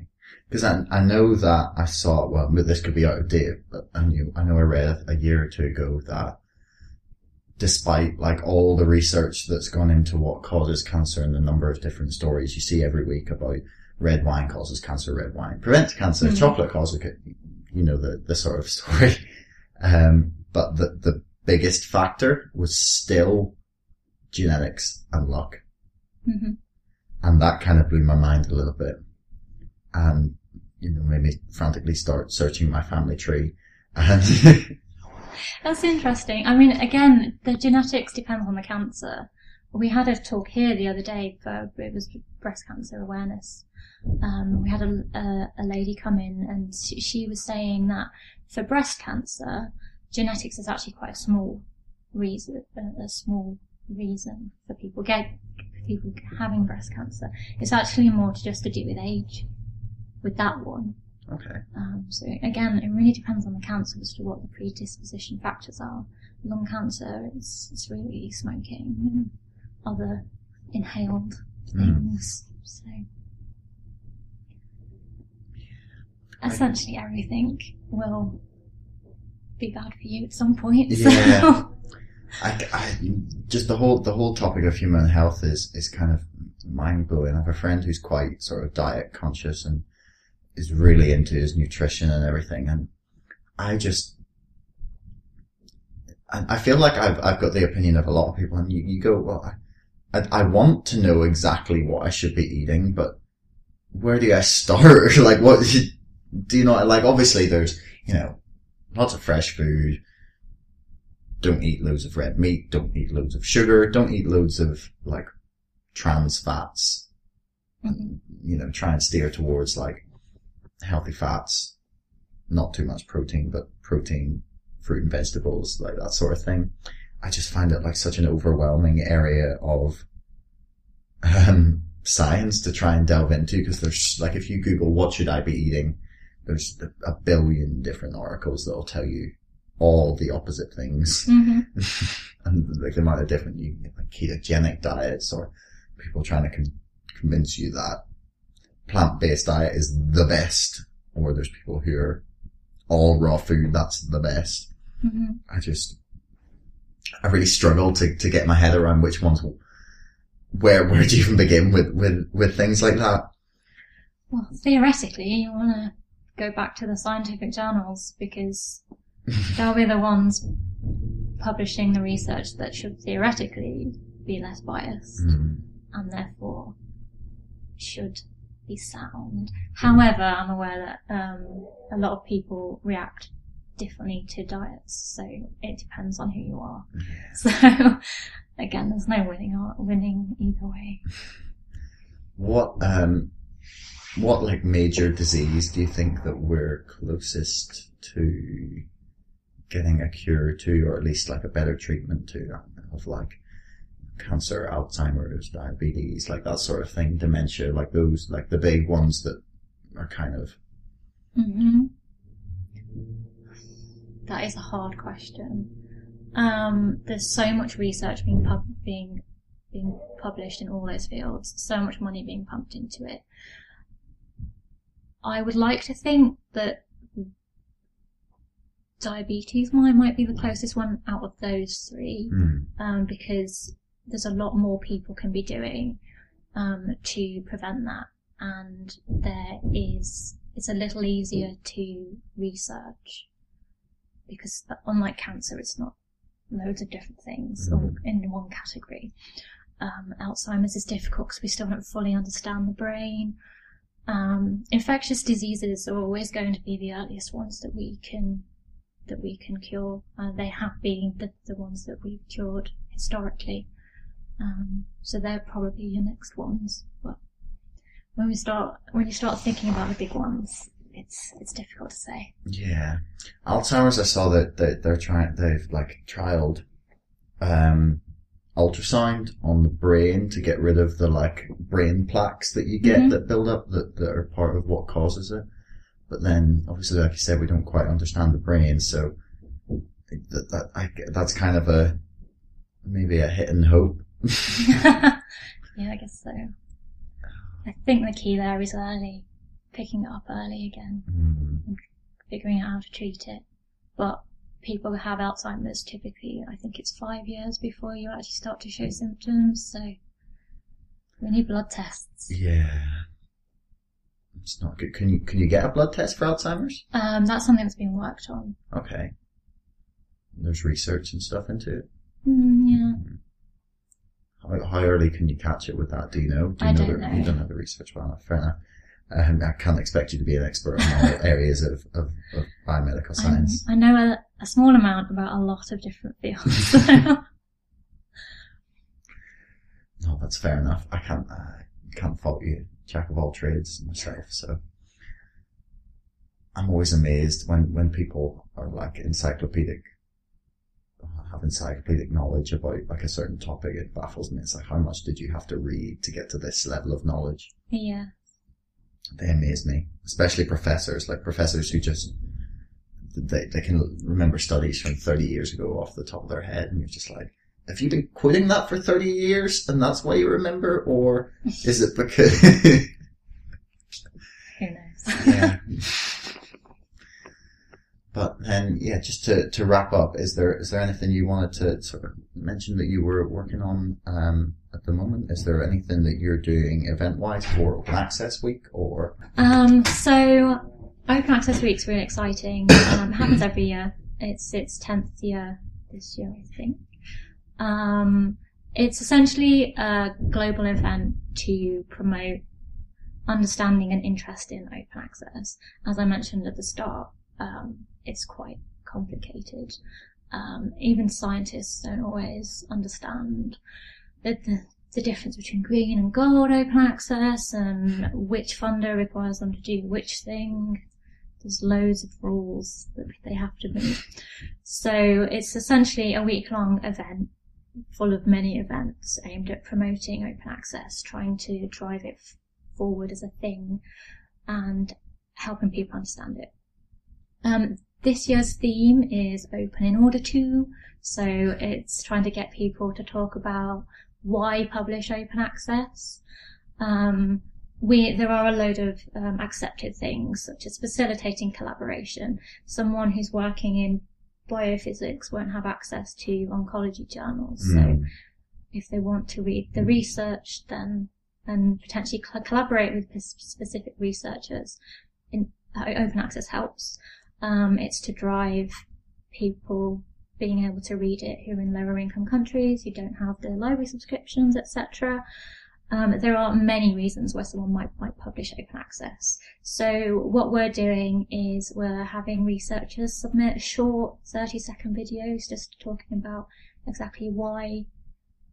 Because I, I know that I saw, well, this could be out of date, but I knew, I know I read a year or two ago that despite like all the research that's gone into what causes cancer and the number of different stories you see every week about red wine causes cancer, red wine prevents cancer, Mhm. chocolate causes, ca- you know, the, the sort of story. Um, but the, the biggest factor was still genetics and luck. hmm And that kind of blew my mind a little bit. And, you know, made me frantically start searching my family tree. And, That's interesting. I mean, again, the genetics depends on the cancer. We had a talk here the other day for it was breast cancer awareness. Um, we had a, a, a lady come in and she, was saying that for breast cancer, genetics is actually quite a small reason, a small reason for people get people having breast cancer. It's actually more to just to do with age, with that one. Okay. Um, so again, it really depends on the cancer as to what the predisposition factors are. Lung cancer, it's, it's really smoking and other inhaled Mm. things. So essentially everything will be bad for you at some point. Yeah. So. I, I, just the whole the whole topic of human health is is kind of mind blowing. I have a friend who's quite sort of diet conscious and is really into his nutrition and everything, and I just I, feel like I've I've got the opinion of a lot of people, and you, you go, well, I, I want to know exactly what I should be eating, but where do I start? like, what do you know? Like, obviously, there's you know lots of fresh food don't eat loads of red meat, don't eat loads of sugar, don't eat loads of like trans fats. Mhm. You know, try and steer towards like healthy fats, not too much protein, but protein, fruit and vegetables, like that sort of thing. I just find it like such an overwhelming area of um, science to try and delve into because there's like if you Google what should I be eating, there's a billion different articles that will tell you all the opposite things Mhm. and like the amount of different you like ketogenic diets or people trying to con- convince you that plant-based diet is the best or there's people who are all raw food that's the best Mhm. i just i really struggle to, to get my head around which ones where where do you even begin with with with things like that Well, theoretically, you want to go back to the scientific journals because they'll be the ones publishing the research that should theoretically be less biased Mm. and therefore should be sound. However, I'm aware that um, a lot of people react differently to diets, so it depends on who you are. So again, there's no winning or winning either way. What um what like major disease do you think that we're closest to getting a cure to or at least like a better treatment to of like cancer, Alzheimer's, diabetes, like that sort of thing, dementia, like those like the big ones that are kind of hmm That is a hard question. Um, there's so much research being pub- being being published in all those fields, so much money being pumped into it. I would like to think that diabetes might might be the closest one out of those three hmm, um, because there's a lot more people can be doing um, to prevent that, and there is it's a little easier to research because unlike cancer, it's not loads of different things all Mhm. in one category. Um, Alzheimer's is difficult because we still don't fully understand the brain. Um, infectious diseases are always going to be the earliest ones that we can that we can cure. Uh, they have been the, the ones that we've cured historically. Um, so they're probably your next ones. But when we start, when you start thinking about the big ones, it's it's difficult to say. yeah. Alzheimer's I saw that, that they're trying they've like trialed um ultrasound on the brain to get rid of the like brain plaques that you get Mhm. that build up that, that are part of what causes it. But then obviously like you said we don't quite understand the brain so that, that I, that's kind of a maybe a hit and hope. yeah, I guess so. I think the key there is early, picking it up early again, Mm. figuring out how to treat it. But people who have Alzheimer's typically, I think it's five years before you actually start to show symptoms. So we need blood tests. Yeah. It's not good. Can you can you get a blood test for Alzheimer's? Um, that's something that's been worked on. Okay. There's research and stuff into it. Mm, yeah. How, how early can you catch it with that? Do you know? Do you I know don't that know. you don't have the research? Well, fair enough. Um, I can't expect you to be an expert in all areas of, of, of biomedical science. I, I know a, a small amount about a lot of different fields. No, that's fair enough. I can't uh, can't fault you. Jack of all trades myself, so I'm always amazed when when people are like encyclopedic, have encyclopedic knowledge about like a certain topic. It baffles me. It's like how much did you have to read to get to this level of knowledge? Yeah. They amaze me, especially professors, like professors who just they they can remember studies from thirty years ago off the top of their head, and you're just like. Have you been quoting that for 30 years and that's why you remember? Or is it because, Who knows? yeah. But then, yeah, just to, to wrap up, is there is there anything you wanted to sort of mention that you were working on um, at the moment? Is there anything that you're doing event wise for Open Access Week or? Um, so Open Access Week's really exciting. Um, happens every year. It's its tenth year this year, I think. Um, it's essentially a global event to promote understanding and interest in open access. As I mentioned at the start, um, it's quite complicated. Um, even scientists don't always understand the, the, difference between green and gold open access and which funder requires them to do which thing. There's loads of rules that they have to meet. So it's essentially a week long event full of many events aimed at promoting open access, trying to drive it forward as a thing and helping people understand it. Um, this year's theme is open in order to, so it's trying to get people to talk about why publish open access. Um, we, there are a load of um, accepted things, such as facilitating collaboration. Someone who's working in biophysics won't have access to oncology journals, so Mm. if they want to read the research, then and potentially collaborate with specific researchers, in uh, open access helps. Um, it's to drive people being able to read it who are in lower income countries, who don't have the library subscriptions, etc. Um, there are many reasons why someone might, might publish open access. So what we're doing is we're having researchers submit short 30 second videos just talking about exactly why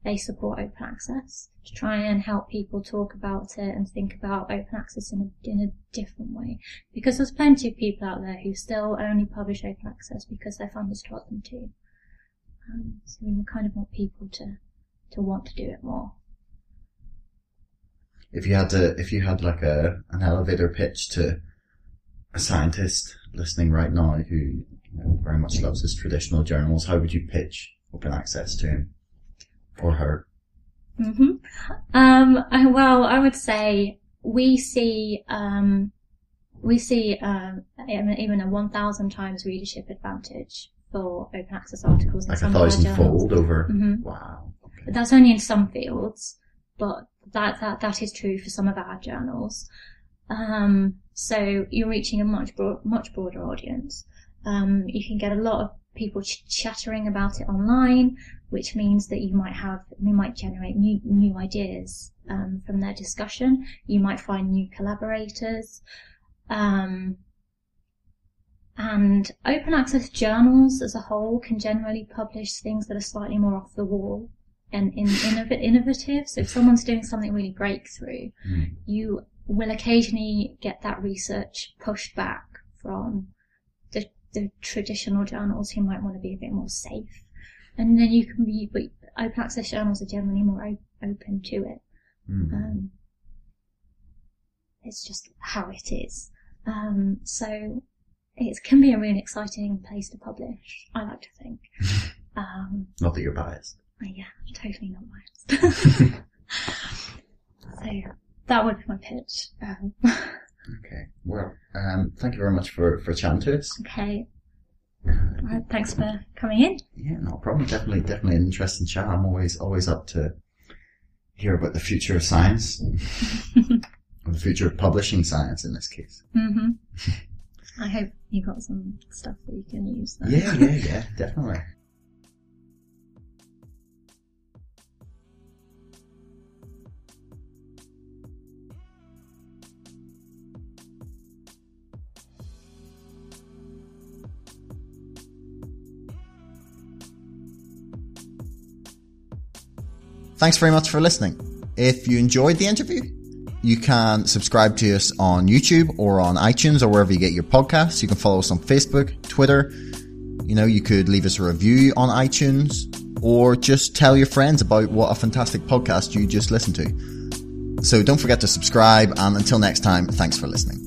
they support open access to try and help people talk about it and think about open access in a, in a different way. Because there's plenty of people out there who still only publish open access because their funders taught them to. Um, so we kind of want people to, to want to do it more. If you had to, if you had like a, an elevator pitch to a scientist listening right now who you know, very much loves his traditional journals, how would you pitch open access to him or her? hmm Um, I- well, I would say we see um, we see um, even a one thousand times readership advantage for open access articles Like a some of our thousand fold over. Mhm. Wow. But That's only in some fields, but that that that is true for some of our journals. Um, so you're reaching a much broad, much broader audience. Um, you can get a lot of people ch- chattering about it online, which means that you might have you might generate new new ideas um, from their discussion. You might find new collaborators. Um, and open access journals as a whole can generally publish things that are slightly more off the wall and in, innov- innovative. So if someone's doing something really breakthrough, Mm. you will occasionally get that research pushed back from the, traditional journals who might want to be a bit more safe. And then you can be, but open access journals are generally more o- open to it. Mm. Um, it's just how it is. Um, so it can be a really exciting place to publish. I like to think. Um, Not that you're biased. yeah, totally not biased. so that would be my pitch. Okay. Well, um, thank you very much for, for chatting to us. okay. Right, thanks for coming in. Yeah, no problem. Definitely, definitely an interesting chat. I'm always, always up to hear about the future of science. or the future of publishing science in this case. hmm I hope you got some stuff that you can use. There. Yeah, yeah, yeah, definitely. Thanks very much for listening. If you enjoyed the interview, you can subscribe to us on YouTube or on iTunes or wherever you get your podcasts. You can follow us on Facebook, Twitter, You know, you could leave us a review on iTunes or just tell your friends about what a fantastic podcast you just listened to. So don't forget to subscribe and until next time, thanks for listening.